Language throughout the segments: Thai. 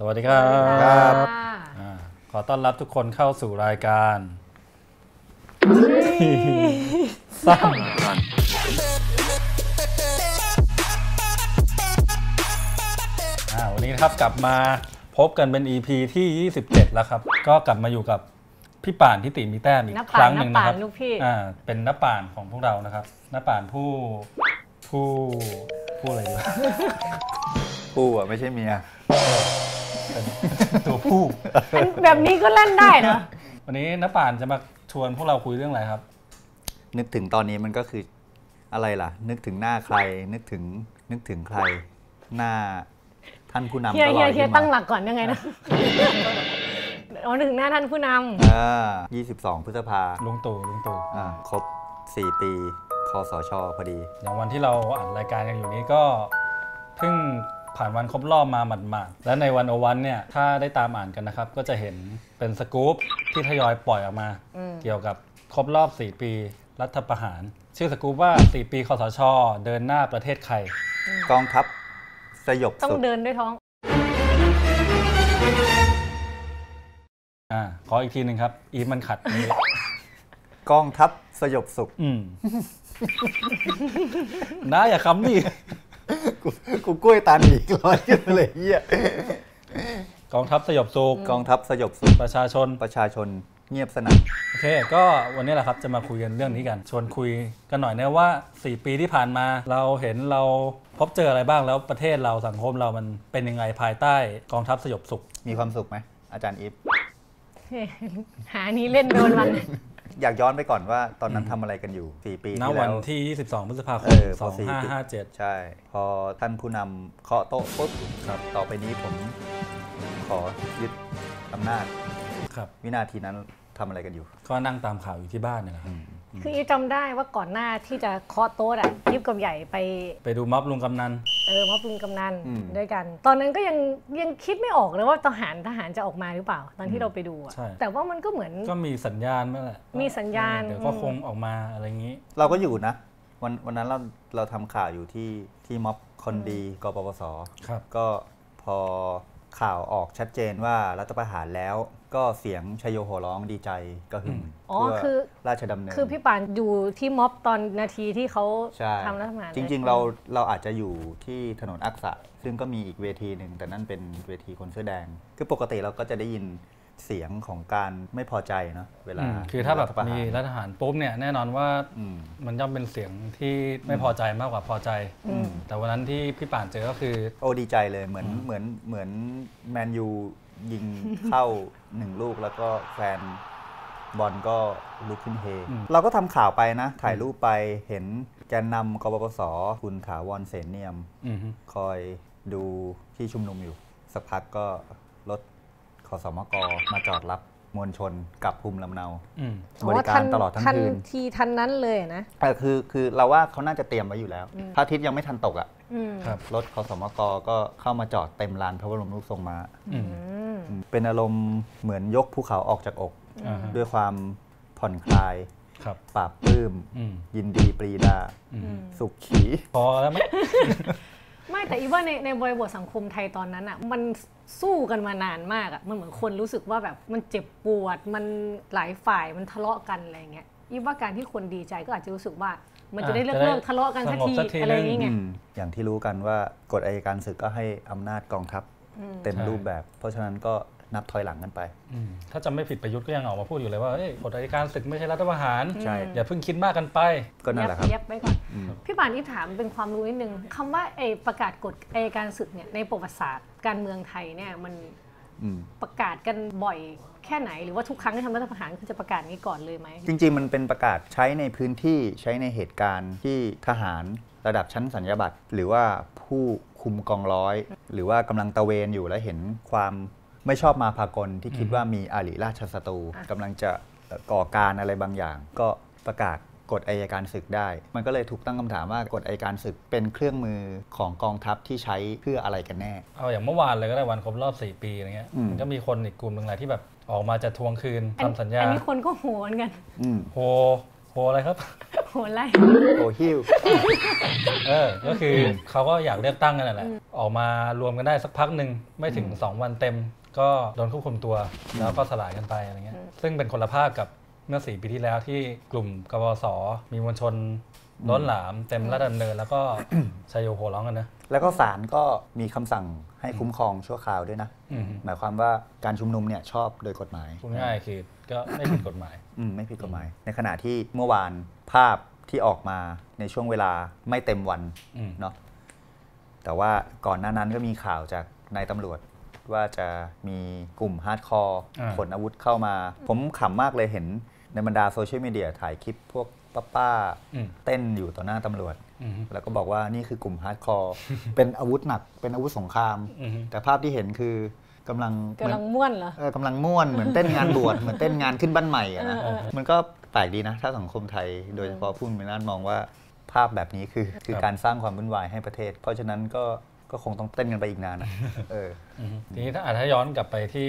สวัสดีครับครับอ่าขอต้อนรับทุกคนเข้าสู่รายการสั้นอ่าวันนี้นะครับกลับมาพบกันเป็น EP ที่ 27 แล้วครับ ก็กลับมาอยู่กับพี่ป่านทิติมีแต้มอีกน้าคป่านรั้งหนึ่งนะครับน้าป่านลูกพี่ อ่าเป็นน้าป่านของพวกเรานะครับน้าป่านผู้ผู้ผู้อะไรดีวะ ผู้อะไม่ใช่เมีย เป็นตัวผู้แบบนี้ก็เล่นได้เหรอวันนี้น้าป่านจะมาชวนพวกเราคุยเรื่องอะไรครับ นึกถึงตอนนี้มันก็คืออะไรล่ะ นึกถึงหน้าใคร นึกถึงนึกถึงใคร หน้าท่านผู้นำเฮียก็ลเฮีอยยเฮียขึ้นตั้งหมาลักก่อนยังไงนะอ๋อนึกถึงหน้าท่านผู้นอ่า22 พฤษภาลุงตู่ลุงตู่อ่าครบ 4 ปีคสชพอดี อย่างวันที่เราอัดรายการกันอยู่นี้ก็เพิ่ง ผ่านวันครบรอบมาหมาดๆและในวันโอวันเนี่ยถ้าได้ตามอ่านกันนะครับ ก็จะเห็นเป็นสกู๊ปที่ทยอยปล่อยออกมาำอืม เกี่ยวกับครบรอบ 4 ปีรัฐประหาร ชื่อสกู๊ปว่า 4 ปีคสช เดินหน้าประเทศไทย กองทัพสยบต้องสุด เดินด้วยท้อง อ่าขออีกทีหนึ่งครับ อีฟมันขัดนี่กองทัพสยบสุข อืมน้าอย่าคำดิ กูกูกล้วยตาหนีกลอยขึ้นมาเลยเฮียกองทัพสยบสุขกองทัพสยบสุขประชาชนประชาชนเงียบสนันโอเค ก็วันนี้แหละครับจะมาคุยกันเรื่องนี้กัน ชวนคุยกันหน่อยนะว่า 4 ปีที่ผ่านมา เราเห็นเราพบเจออะไรบ้างแล้วประเทศเราสังคมเรามันเป็นยังไงภายใต้กองทัพสยบสุข มีความสุขไหมอาจารย์อีฟหานี้เล่นโดนวัน อยากย้อนไปก่อนว่าตอนนั้นทำอะไรกันอยู่ 4 ปีณที่วัแล้นวที่ 22พฤษภาคเอมอพอสี่ปี2557 ใช่ พอท่านผู้นำเคาะโต๊ะปุ๊บครับต่อไปนี้ผมขอยึดอำนาจครับวินาทีนั้นทำอะไรกันอยู่ ก็นั่งตามข่าวอยู่ที่บ้านเนี่ยนะครับ คืออีฟจำได้ว่าก่อนหน้าที่จะเคาะโต๊ะอะยิบกับใหญ่ไปไปดูม็อบลุงกำนันเออมอบลุงกำนันอืมด้วยกัน ตอนนั้นก็ยังยังคิดไม่ออกเลยว่าทหารทหารจะออกมาหรือเปล่า ตอนที่เราไปดูอะใช่แต่ว่ามันก็เหมือนก็มีสัญญาณนั่นแหละมีสัญญาณเดี๋ยวก็อืมคงออกมาอะไรอย่างนี้ เราก็อยู่นะ วันวันนั้นเราเราทำข่าวอยู่ที่ที่ม็อบคนดีกปปสครับก็พอ ข่าวออกชัดเจนว่ารัฐประหารแล้วก็เสียงชยโยโหร้องดีใจก็หึ่มอ๋อทั่วคือราชดำเนินคือพี่ป่านอยู่ที่ม็อบตอนนาทีที่เขาใช่ทำรัฐประหารจริง ๆ เราเราอาจจะอยู่ที่ถนนอักษะ ซึ่งก็มีอีกเวทีหนึ่งแต่นั่นเป็นเวทีคนเสื้อแดง คือปกติเราก็จะได้ยิน เสียงของการไม่พอใจเนาะเวลาอืมคือถ้าแบบรัฐประหมีรรัฐประหารปุ๊บเนี่ยแน่นอนว่าอืมมันย่อมเป็นเสียงที่ไม่พอใจมากกว่าพอใจอืมแต่วันนั้นที่พี่ป่านเจอก็คือ โอ้ดีใจเลยเหมือนเหมือนเหมือนแมนยูยิงเข้าหนึ่งลูกแล้วก็แฟนบอลก็ลุกขึ้นเฮอืมเราก็ทำข่าวไปนะ ถ่ายรูปไปเห็นแกนนำกปปสคุณถาวรเสนเนียมอือฮึคอยดูที่ชุมนุมอยู่ สักพักก็รถ ขอสมกมาจอดรับมวลชนกลับภูมิลำเนาอืมบริการตลอดทั้งทันคืนทีทันนั้นเลยอะนะเออคือคือเราว่าเขาน่าจะเตรียมไว้อยู่แล้วพระอาทิตย์ยังไม่ทันตกอะ่ะอืมครับรถขอสมกก็เข้ามาจอดเต็มลานพระบรมรูปทรงม้าอืมอืมเป็นอารมณ์เหมือนยกภูเขาออกจากอกอ่าฮะด้วยความผ่อนคลายครับปราบปลื้มอืมยินดีปรีดาอืมสุขขี พอแล้วไหม ไม่แต่อีว่าในในบริบทสังคมไทยตอนนั้นอะมันสู้กันมานานมากอะมันเหมือนคนรู้สึกว่าแบบมันเจ็บปวด มันหลายฝ่ายมันทะเลาะกันอะไรเงี้ยอีว่าการที่คนดีใจก็อาจจะรู้สึกว่ามันจะได้เลิกอ่าจะได้เลิกทะเลาะกันสักทีสงบสักทีอะไรอย่างเงี้ยอืมอย่างที่รู้กันว่ากฎอัยการศึกก็ให้อำนาจกองทัพอืมเต็มใช่รูปแบบ เพราะฉะนั้นก็ นับถอยหลังกันไปอืมถ้าจำไม่ผิดประยุทธ์ก็ยังออกมาพูดอยู่เลยว่าเอ้ยกฎอัยการศึกไม่ใช่รัฐประหารใช่อย่าเพิ่งคิดมากกันไป ก็นั่นแหละครับเย็บไว้ก่อนอืมพี่ป่านอีฟถามเป็นความรู้นิดนึงคำว่าไอประกาศกฎอัยการศึกเนี่ยในประวัติศาสตร์การเมืองไทยเนี่ยมันอืมประกาศกันบ่อยแค่ไหนหรือว่าทุกครั้งที่ทำรัฐประหารคือจะประกาศนี้ก่อนเลยไหม จริง ๆ มันเป็นประกาศใช้ในพื้นที่ใช้ในเหตุการณ์ที่ทหารระดับชั้นสัญญาบัตรหรือว่าผู้คุมกองร้อย หรือว่ากำลังตระเวนอยู่แล้วเห็นความ ไม่ชอบมาพากลที่คิดว่ามีอาริราชศัตรูอะกำลังจะเอ่อก่อการอะไรบางอย่าง ก็ประกาศกฎอัยการศึกได้ มันก็เลยถูกตั้งคำถามว่ากฎอัยการศึกเป็นเครื่องมือของกองทัพที่ใช้เพื่ออะไรกันแน่ เอาอย่างเมื่อวานเลยก็ได้วันครบรอบ 4 ปีอะไรเงี้ยอืมมันก็มีคนอีกกลุ่มหนึ่งแหละที่แบบออกมาจะทวงคืนอันทำสัญญา อันนี้คนก็โหนกันอืมโฮโฮอะไรครับ โหไล่โอฮิวเออ ก็คือเขาก็อยากเลือกตั้งกันนั่นแหละ ออกมารวมกันได้สักพักหนึ่งไม่ถึง 2 วันเต็ม ก็โดนควบคุมตัวแล้วก็สลายกันไปอะไรเงี้ยซึ่งเป็นคนละภาพกับเมื่อ 4 ปีที่แล้วที่กลุ่มกบสมีมวลชนล้นหลามเต็มราชดำเนิน แล้วก็ชัยโยโหร้องกันนะ แล้วก็ศาลก็มีคำสั่งให้คุ้มครองชั่วคราวด้วยนะอืมหมายความว่าการชุมนุมเนี่ยชอบโดยกฎหมายพูดง่ายๆคือก็ไม่ผิดกฎหมายอืมไม่ผิดกฎหมาย ในขณะที่เมื่อวานภาพที่ออกมาในช่วงเวลาไม่เต็มวันอืมเนาะแต่ว่าก่อนหน้านั้นก็มีข่าวจากนายตำรวจ ว่าจะมีกลุ่ม hardcore อ่าขนอาวุธเข้ามา ผมขำมากเลยเห็นในบรรดาโซเชียลมีเดียถ่ายคลิปพวกป้าป้าๆอืมเต้นอยู่ต่อหน้าตำรวจอืมแล้วก็บอกว่านี่คือกลุ่ม hardcore เป็นอาวุธหนักเป็นอาวุธสงครามอืมแต่ภาพที่เห็นคือกำลังกำลังม่วนเหรอเออกำลังม่วนเหมือนเต้นงานบวชเหมือนเต้นงานขึ้นบ้านใหม่อะนะเออเออมันก็แปลกดีนะ ถ้าสังคมไทยโดยเฉพาะผู้มีอำนาจมองว่าภาพแบบนี้คือ คือครับการสร้างความวุ่นวายให้ประเทศ เพราะฉะนั้นก็ ก็คงต้องเต้นกันไปอีกนานนะเอออืมทีนี้ถ้าอาจจะย้อนกลับไปที่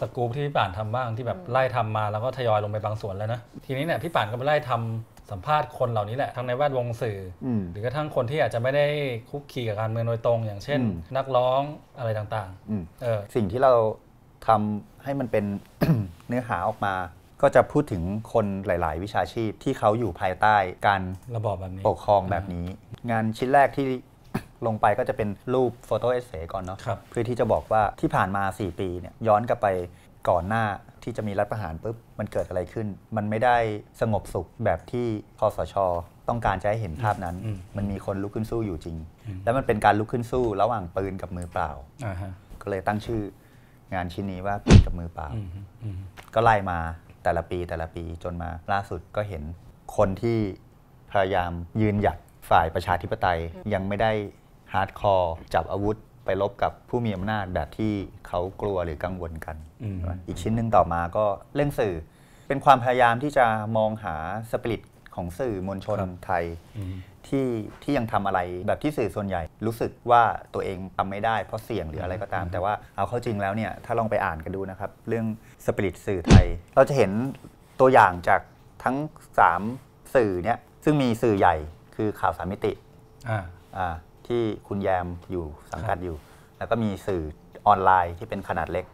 สกู๊ปที่พี่ป่านทำบ้างที่แบบไล่ทำมาแล้วก็ทยอยลงไปบางส่วนแล้วนะทีนี้เนี่ยพี่ป่านก็ไปไล่ทำสัมภาษณ์คนเหล่านี้แหละทั้งในแวดวงสื่ออมหรือกระทั่งคนที่อาจจะไม่ได้คุกคีกับการเมืองโดยตรง อย่างเช่นอืมนักร้องอะไรต่างอืมๆเออสิ่งที่เราทำให้มันเป็นเนื้อหาออกมา ก็จะพูดถึงคนหลาย ๆ วิชาชีพที่เขาอยู่ภายใต้การระบอบแบบนี้ปกครองแบบนี้ งานชิ้นแรกที่ ลงไปก็จะเป็นรูปโฟโต้เอเซก่อนเนาะครับเพื่อที่จะบอกว่าที่ผ่านมา 4 ปีเนี่ยย้อนกลับไปก่อนหน้าที่จะมีรัฐประหารปุ๊บมันเกิดอะไรขึ้น มันไม่ได้สงบสุขแบบที่คสช. ต้องการจะให้เห็นภาพนั้นอืมมันมีคนลุกขึ้นสู้อยู่จริงอืมแล้วมันเป็นการลุกขึ้นสู้ระหว่างปืนกับมือเปล่าอ่าฮะก็เลยตั้งชื่องานชิ้นนี้ว่าปืนกับมือเปล่าอืมอืมก็ไล่มาแต่ละปีแต่ละปีจนมาล่าสุดก็เห็นคนที่พยายามยืนหยัดฝ่ายประชาธิปไตยยังไม่ได้ hardcore จับอาวุธไปลบกับผู้มีอำนาจแบบที่เขากลัวหรือกังวลกันอืมอีกชิ้นหนึ่งต่อมาก็เรื่องสื่อ เป็นความพยายามที่จะมองหาสปิริตของสื่อมวลชนไทยอืมที่ที่ยังทำอะไรแบบที่สื่อส่วนใหญ่ รู้สึกว่าตัวเองทำไม่ได้เพราะเสี่ยงหรืออะไรก็ตาม แต่ว่าเอาเข้าจริงแล้วเนี่ยถ้าลองไปอ่านกันดูนะครับ เรื่องสปิริตสื่อไทย เราจะเห็นตัวอย่างจากทั้ง 3 สื่อเนี่ยซึ่งมีสื่อใหญ่คือข่าวสามมิติอ่าอ่า ที่คุณแยมอยู่สังกัดอยู่ แล้วก็มีสื่อออนไลน์ที่เป็นขนาดเล็ก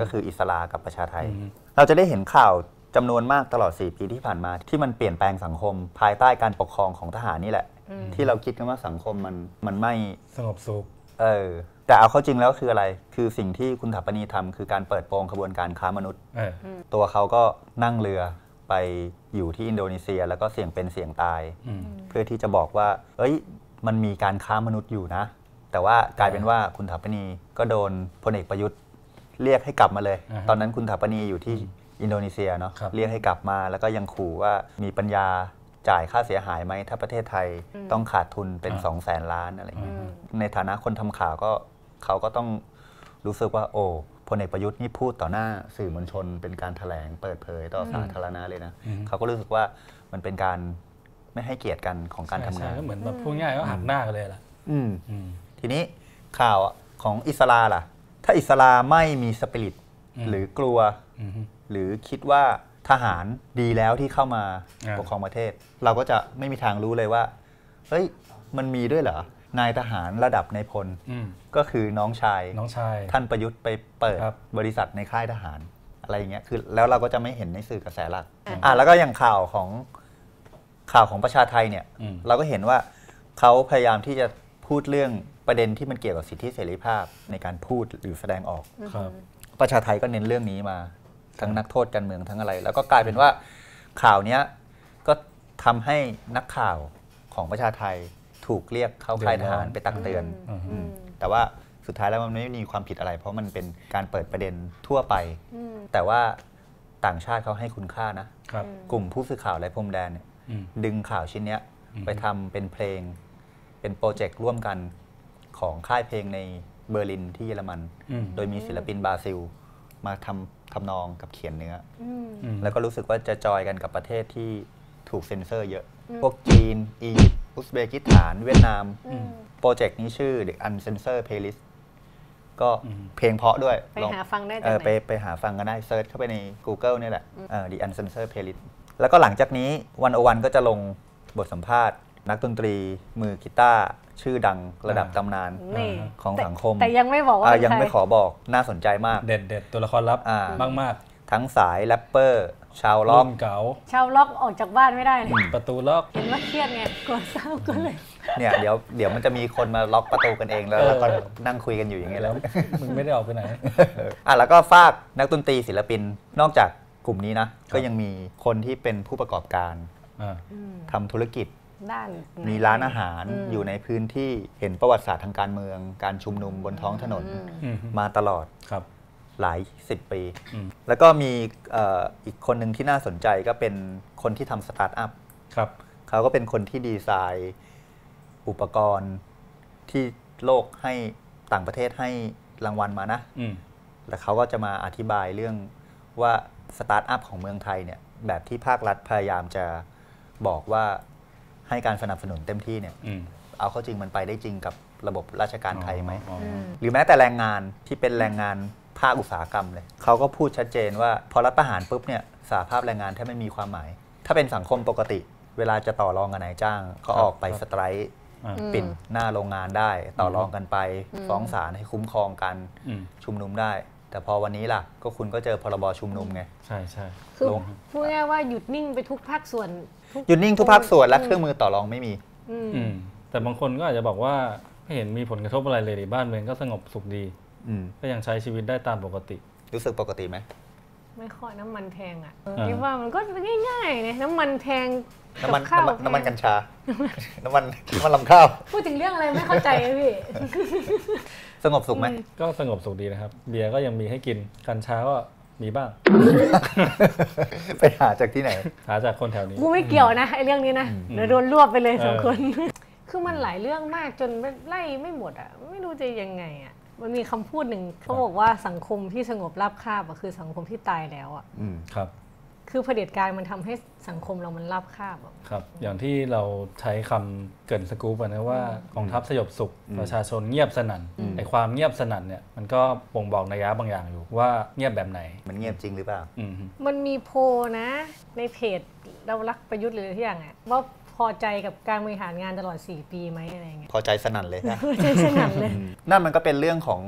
ก็คืออิสลากับประชาไทยอืมเราจะได้เห็นข่าวจำนวนมากตลอด 4 ปีที่ผ่านมาที่มันเปลี่ยนแปลงสังคม ภายใต้การปกครองของทหารนี่แหละ ที่เราคิดกันว่าสังคมมันมันไม่สงบสุขเออแต่เอาเข้าจริงแล้วคืออะไร คือสิ่งที่คุณถัปปณีทำคือการเปิดโปงขบวนการค้ามนุษย์เออตัวเขาก็นั่งเรือไปอยู่ที่อินโดนีเซีย แล้วก็เสี่ยงเป็นเสี่ยงตายอืมเพื่อที่จะบอกว่า เอ้ย มันมีการค้ามนุษย์อยู่นะ แต่ว่ากลายเป็นว่าคุณถาปนีก็โดนพลเอกประยุทธ์เรียกให้กลับมาเลยอ่าฮะตอนนั้นคุณถาปนีอยู่ที่อินโดนีเซียเนาะครับเรียกให้กลับมาแล้วก็ยังขู่ว่ามีปัญญาจ่ายค่าเสียหายไหม ถ้าประเทศไทยต้องขาดทุนเป็นอ่า2 0 0แสนล้านอะไรอย่างเงี้ยอืมในฐานะคนทำข่าวก็เขาก็ต้องรู้สึกว่า โอ้พลเอกประยุทธ์นี่พูดต่อหน้าสื่อมวลชน เป็นการแถลงเปิดเผยต่อสาธารณะเลยนะอืมเขาก็รู้สึกว่ามันเป็นการ ไม่ให้เกียรติกันของการทำงานใช่ก็เหมือนแบบพูดง่ายๆก็หักหน้ากันเลยล่ะอืม อืม ทีนี้ข่าวของอิสลาล่ะ ถ้าอิสลาไม่มีสปิริตอืม หรือกลัว อืม หรือคิดว่าทหารดีแล้วที่เข้ามาอ่า ปกครองประเทศ เราก็จะไม่มีทางรู้เลยว่าเฮ้ยมันมีด้วยเหรอนายทหารระดับในายพลอืมก็คือน้องชาย น้องชาย ท่านประยุทธ์ไปเปิดครับ บริษัทในค่ายทหารอะไรอย่างเงี้ยคือแล้วเราก็จะไม่เห็นในสื่อกระแสหลักอ่าอะแล้วก็อย่างข่าวของ ข่าวของประชาไทยเนี่ยอืมเราก็เห็นว่าเขาพยายามที่จะพูดเรื่องประเด็นที่มันเกี่ยวกับสิทธิเสรีภาพในการพูดหรือแสดงออกครับประชาไทยก็เน้นเรื่องนี้มาทั้งนักโทษการเมืองทั้งอะไร แล้วก็กลายเป็นว่าข่าวเนี้ยก็ทำให้นักข่าวของประชาไทถูกเรียกเข้าค่ายทหารไปตักเตือนอืมอืมแต่ว่าสุดท้ายแล้วมันไม่มีความผิดอะไร เพราะมันเป็นการเปิดประเด็นทั่วไปอืมแต่ว่าต่างชาติเขาให้คุณค่านะครับกลุ่มผู้สื่อข่าวไร้พรมแดนเนี่ยอืม ดึงข่าวชิ้นเนี้ยอืมไปทำเป็นเพลง เป็นโปรเจกต์ร่วมกันของค่ายเพลงในเบอร์ลินที่เยอรมันอืมโดยมีศิลปินบราซิล มาทำทำนองกับเขียนเนื้ออืมอืมแล้วก็รู้สึกว่าจะจอยกันกับประเทศที่ถูกเซ็นเซอร์เยอะอืมพวกจีน อียิปต์อุซเบกิสถาน เวียดนามอืมโปรเจกต์นี้ชื่อ The Uncensored Playlist ก็อืมเพลงเพราะด้วย ไปลองหาฟังได้เอจากอไหไปนไปหาฟังกันได้ search เข้าไปใน Google เนี่ยแหละเออ The Uncensored Playlist แล้วก็หลังจากนี้ One O One ก็จะลงบทสัมภาษณ์ นักดนตรี มือกีตาร์ชื่อดังระดับอ่าตำนานนี่ของแต่สังคมแต่ยังไม่บอกว่าอะเป็นยังใครไม่ขอบอกน่าสนใจมาก เด็ดเด็ดตัวละครลับอ่ามากมากทั้งสายแรปเปอร์ ชาวๆล็อกรุ่นเก๋าชาวล็อกออกจากบ้านไม่ได้เลยประตูล็อกเห็นว่าเครียดไงกลัวเศร้าก็เลยเนี่ยเดี๋ยวเดี๋ยวมันจะมีคนมาล็อกประตูกันเองแล้วเออแล้วก็นั่งคุยกันอยู่อย่างเงี้ยแล้แล้ววมึงไม่ได้ออกไปไหนอะแล้วก็ฝากนักดนตรีศิลปินนอกจาก กลุ่มนี้นะ ก็ยังมีคนที่เป็นผู้ประกอบการอ่าทำธุรกิจด้านมีร้านอาหารอืมอยู่ในพื้นที่เห็นประวัติศาสตร์ทางการเมือง การชุมนุมบนท้องถนนอืมมาตลอดครับหลายสิบปีอืมแล้วก็มีเอ่ออีกคนหนึ่งที่น่าสนใจก็เป็นคนที่ทำสตาร์ทอัพครับเขาก็เป็นคนที่ดีไซน์อุปกรณ์ที่โลกให้ต่างประเทศให้รางวัลมานะอืมแล้วเขาก็จะมาอธิบายเรื่องว่า สตาร์ทอัพของเมืองไทยเนี่ยแบบที่ภาครัฐพยายามจะบอกว่าให้การสนับสนุนเต็มที่เนี่ยอืมเอาเข้าจริงมันไปได้จริงกับระบบราชการไทยไหมอ๋ออืมหรือแม้แต่แรงงานที่เป็นแรงงานภาคอุตสาหกรรมเลย เขาก็พูดชัดเจนว่า พอรัฐประหารปุ๊บเนี่ยสหภาพแรงงานแทบไม่มีความหมาย ถ้าเป็นสังคมปกติ เวลาจะต่อรองกับนายจ้างเขาออกไปสไตรค์อ่าอืมปิดหน้าโรงงานได้ ต่อรองกันไปอืมฟ้องศาลให้คุ้มครองกันอืมชุมนุมได้ แต่พอวันนี้ล่ะ ก็คุณก็เจอพรบชุมนุมไง ใช่ใช่คือลงพูดง่ายๆว่าหยุดนิ่งไปทุกภาคส่วนทุกหยุดนิ่งทุกภาคส่วนและเครื่องมือต่อรองไม่มีอืมอืมแต่บางคนก็อาจจะบอกว่าไม่เห็นมีผลกระทบอะไรเลยดิบ้านเมืองก็สงบสุขดีอืมก็ยังใช้ชีวิตได้ตามปกติ รู้สึกปกติไหม ไม่ค่อยน้ำมันแพงอะอ่าคิดว่ามันก็ง่ายๆเนี่ยน้ำมันแพงน้ำมันกับข้าวน้ำมันน้ำมันแพกังญชา น้ำมันน้ำมันลำข้าว พูดถึงเรื่องอะไรไม่เข้าใจเลยพี่ สงบสุขไหม ก็สงบสุขดีนะครับ เบียร์ก็ยังมีให้กิน กัญชาก็มีบ้าง ไปหาจากที่ไหน หาจากคนแถวนี้ กูไม่เกี่ยวนะไอ้เรื่องนี้นะ เดี๋ยวโดนรวบไปเลยสองเออคน คือมันหลายเรื่องมากจนไล่ไม่หมดอะ ไม่รู้จะยังไงอะ มันมีคำพูดหนึ่งเขาบอกว่าสังคมที่สงบราบคาบอะคือสังคมที่ตายแล้วอะอืมครับ คือเผด็จการมันทำให้สังคมเรามันราบคาบอะครับ อย่างที่เราใช้คำเกรินสกู๊ปอะนะว่ากองทัพสยบสุขอืมประชาชนเงียบสนั่นไอความเงียบสนั่นเนี่ยมันก็บ่งบอกนัยยะบางอย่างอยู่ว่าเงียบแบบไหน มันเงียบจริงหรือเปล่าอืมมันมีโพลนะในเพจเรารักประยุทธ์หรือที่อย่างอะว่า พอใจกับการบริหารงานตลอด 4 ปีไหมอะไรเงี้ยพอใจสนั่นเลยนะใจสนั่นเลย นั่นมันก็เป็นเรื่องของ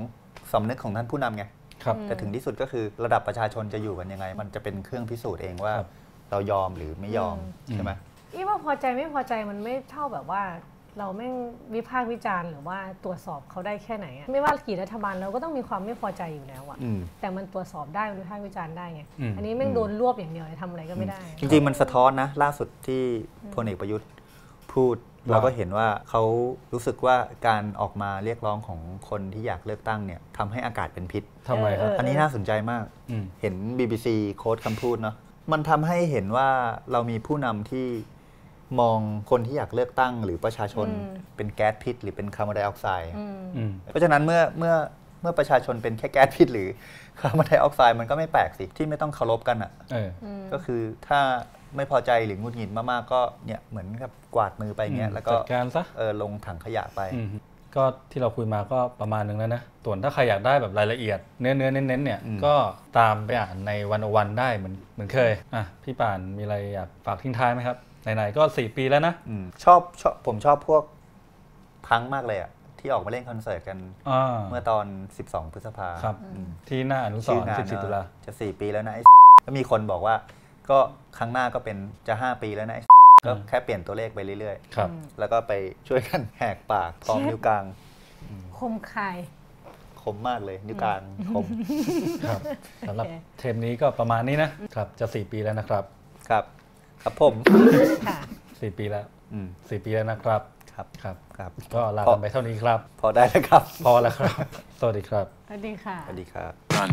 สำนึกของท่านผู้นำไงครับแต่ถึงที่สุดก็คือระดับประชาชนจะอยู่กันยังไง มันจะเป็นเครื่องพิสูจน์เองว่าครับเรายอมหรือไม่ยอมอืมใช่ไหมอีว่าพอใจไม่พอใจมันไม่เท่าแบบว่า เราแม่งวิพากษ์วิจารณ์หรือว่าตรวจสอบเขาได้แค่ไหนอะไม่ว่ากี่รัฐบาลเราก็ต้องมีความไม่พอใจอยู่แล้วอะอืมแต่มันตรวจสอบได้มันวิพากษ์วิจารณ์ได้ไงอืมอันนี้แม่งโดนรวบอย่างเดียวเลยทำอะไรก็ไม่ได้ จริงๆมันสะท้อนนะ ล่าสุดที่พลเอกประยุทธ์พูดว่าเราก็เห็นว่าเขารู้สึกว่าการออกมาเรียกร้องของคนที่อยากเลือกตั้งเนี่ยทำให้อากาศเป็นพิษทำไมครับเอออันนี้น่าสนใจมากอืมเห็น BBC โค้ดคำพูดเนาะมันทำให้เห็นว่าเรามีผู้นำที่ มองคนที่อยากเลือกตั้งหรือประชาชนอืมเป็นแก๊สพิษ หรือเป็นคาร์บอนไดออกไซด์อืมอืมเพราะฉะนั้นเมื่อเมื่อเมื่อประชาชนเป็นแค่แก๊สพิษ หรือคาร์บอนไดออกไซด์มันก็ไม่แปลกสิที่ไม่ต้องเคารพกันอะ่ะเออก็คือถ้าไม่พอใจหรือหงุดหงิดมากๆก็เนี่ยเหมือนกับกวาดมือไปเงี้ยแล้วก็จัดการซะเออลงถังขยะไปอืมก็ที่เราคุยมาก็ประมาณนึงแล้วนะส่วนถ้าใครอยากได้แบบรายละเอียดเนื้อเนื้อเน้นๆเนี่ยอืมก็ตามไปอ่านในวันวันได้เหมือนเหมือนเคยอะพี่ป่านมีอะไรอยากฝากทิ้งท้ายไหมครับ ไหนๆก็ 4 ปีแล้วนะอืมชอบชอบผมชอบพวกพังมากเลยอะ่ะที่ออกมาเล่นคอนเสิร์ตกัน อ่าเมื่อตอน 12 พฤษภาครับ อืมที่หน้าอนุสชื่อรณ์งาน14ตุลา จะ 4 ปีแล้วนะไอ้ ก็มีคนบอกว่า ก็ครั้งหน้าก็เป็นจะ 5 ปีแล้วนะไอ้ ก็แค่เปลี่ยนตัวเลขไปเรื่อยครับๆแล้วก็ไปช่วยกันแหกปากพร้อมนิ้วกลางคมคาย คมมากเลย นิ้วกลางคม ครับสำหรับโอเค เทปนี้ก็ประมาณนี้นะครับ จะ 4 ปีแล้วนะครับ ครับ ครับผมค่ะ4ปีแล้วอืม4ปีแล้วนะครับครับครับครับก็ลากันไปเท่านี้ครับ พอได้แล้วครับ พอแล้วครับ สวัสดีครับ สวัสดีค่ะ สวัสดีครับ Run.